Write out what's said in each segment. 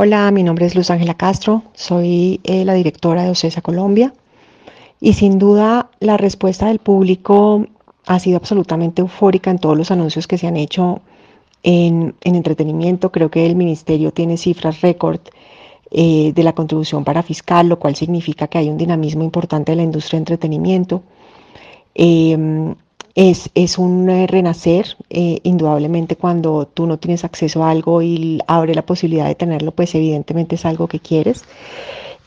Hola, mi nombre es Luz Ángela Castro, soy eh, la directora de OCESA Colombia y sin duda la respuesta del público ha sido absolutamente eufórica en todos los anuncios que se han hecho en, entretenimiento. Creo que el ministerio tiene cifras récord eh, de la contribución para fiscal, lo cual significa que hay un dinamismo importante de la industria de entretenimiento. Em, es, un eh, renacer, eh, indudablemente cuando tú no tienes acceso a algo y abre la posibilidad de tenerlo, pues evidentemente es algo que quieres.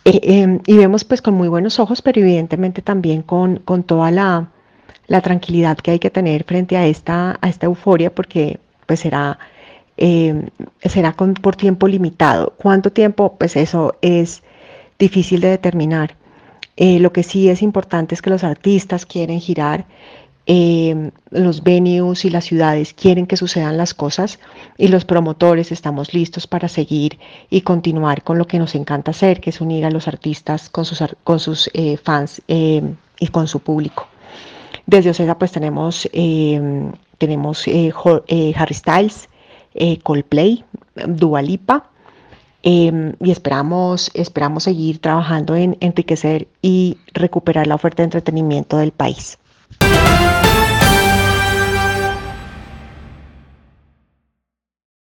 Eh, em, y vemos pues con muy buenos ojos, pero evidentemente también con, con toda la, la, tranquilidad que hay que tener frente a esta, a esta euforia, porque pues será, em, será con, por tiempo limitado. ¿Cuánto tiempo? Pues eso es difícil de determinar. lo que sí es importante es que los artistas quieren girar eh, los venues y las ciudades quieren que sucedan las cosas y los promotores estamos listos para seguir y continuar con lo que nos encanta hacer, que es unir a los artistas con sus, eh, fans eh, y con su público. Desde Ocesa pues tenemos, tenemos Harry Styles, Coldplay, Dua Lipa, y esperamos, esperamos seguir trabajando en enriquecer y recuperar la oferta de entretenimiento del país.